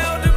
shelter.